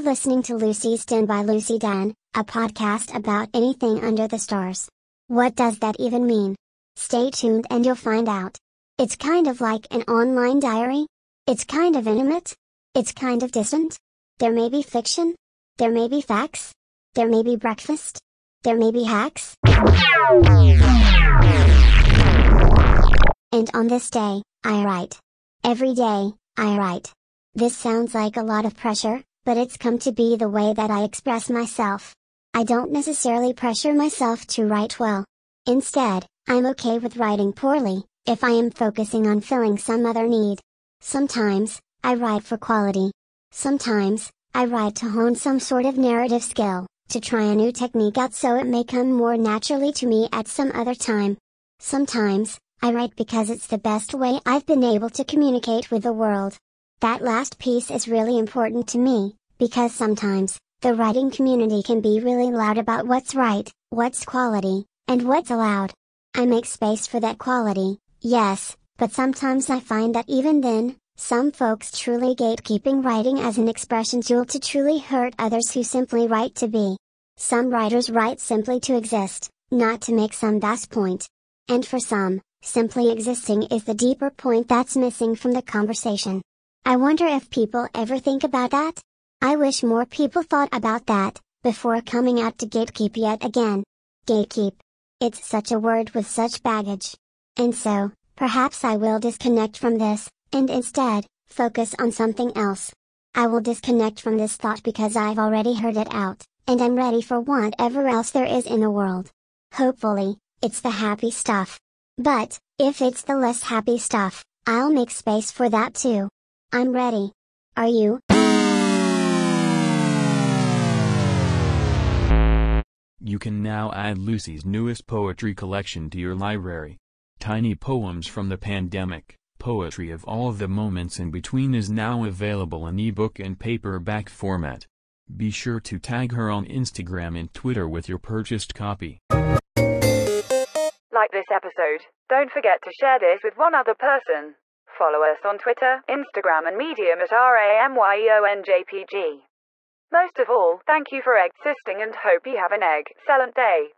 listening to Lucy's Den by Lucy Dan, a podcast about anything under the stars. What does that even mean? Stay tuned and you'll find out. It's kind of like an online diary. It's kind of intimate. It's kind of distant. There may be fiction. There may be facts. There may be breakfast. There may be hacks. And on this day, I write. Every day, I write. This sounds like a lot of pressure, but it's come to be the way that I express myself. I don't necessarily pressure myself to write well. Instead, I'm okay with writing poorly, if I am focusing on filling some other need. Sometimes, I write for quality. Sometimes, I write to hone some sort of narrative skill, to try a new technique out so it may come more naturally to me at some other time. Sometimes, I write because it's the best way I've been able to communicate with the world. That last piece is really important to me, because sometimes, the writing community can be really loud about what's right, what's quality, and what's allowed. I make space for that quality, yes, but sometimes I find that even then, some folks truly gatekeeping writing as an expression tool to truly hurt others who simply write to be. Some writers write simply to exist, not to make some vast point. And for some, simply existing is the deeper point that's missing from the conversation. I wonder if people ever think about that? I wish more people thought about that, before coming out to gatekeep yet again. Gatekeep. It's such a word with such baggage. And so, perhaps I will disconnect from this, and instead, focus on something else. I will disconnect from this thought because I've already heard it out, and I'm ready for whatever else there is in the world. Hopefully, it's the happy stuff. But, if it's the less happy stuff, I'll make space for that too. I'm ready. Are you? You can now add Lucy's newest poetry collection to your library. Tiny Poems from the Pandemic. Poetry of all the moments in between is now available in ebook and paperback format. Be sure to tag her on Instagram and Twitter with your purchased copy. Like this episode, don't forget to share this with one other person. Follow us on Twitter, Instagram, and Medium at RAMYEONJPG. Most of all, thank you for existing and hope you have an egg, excellent day.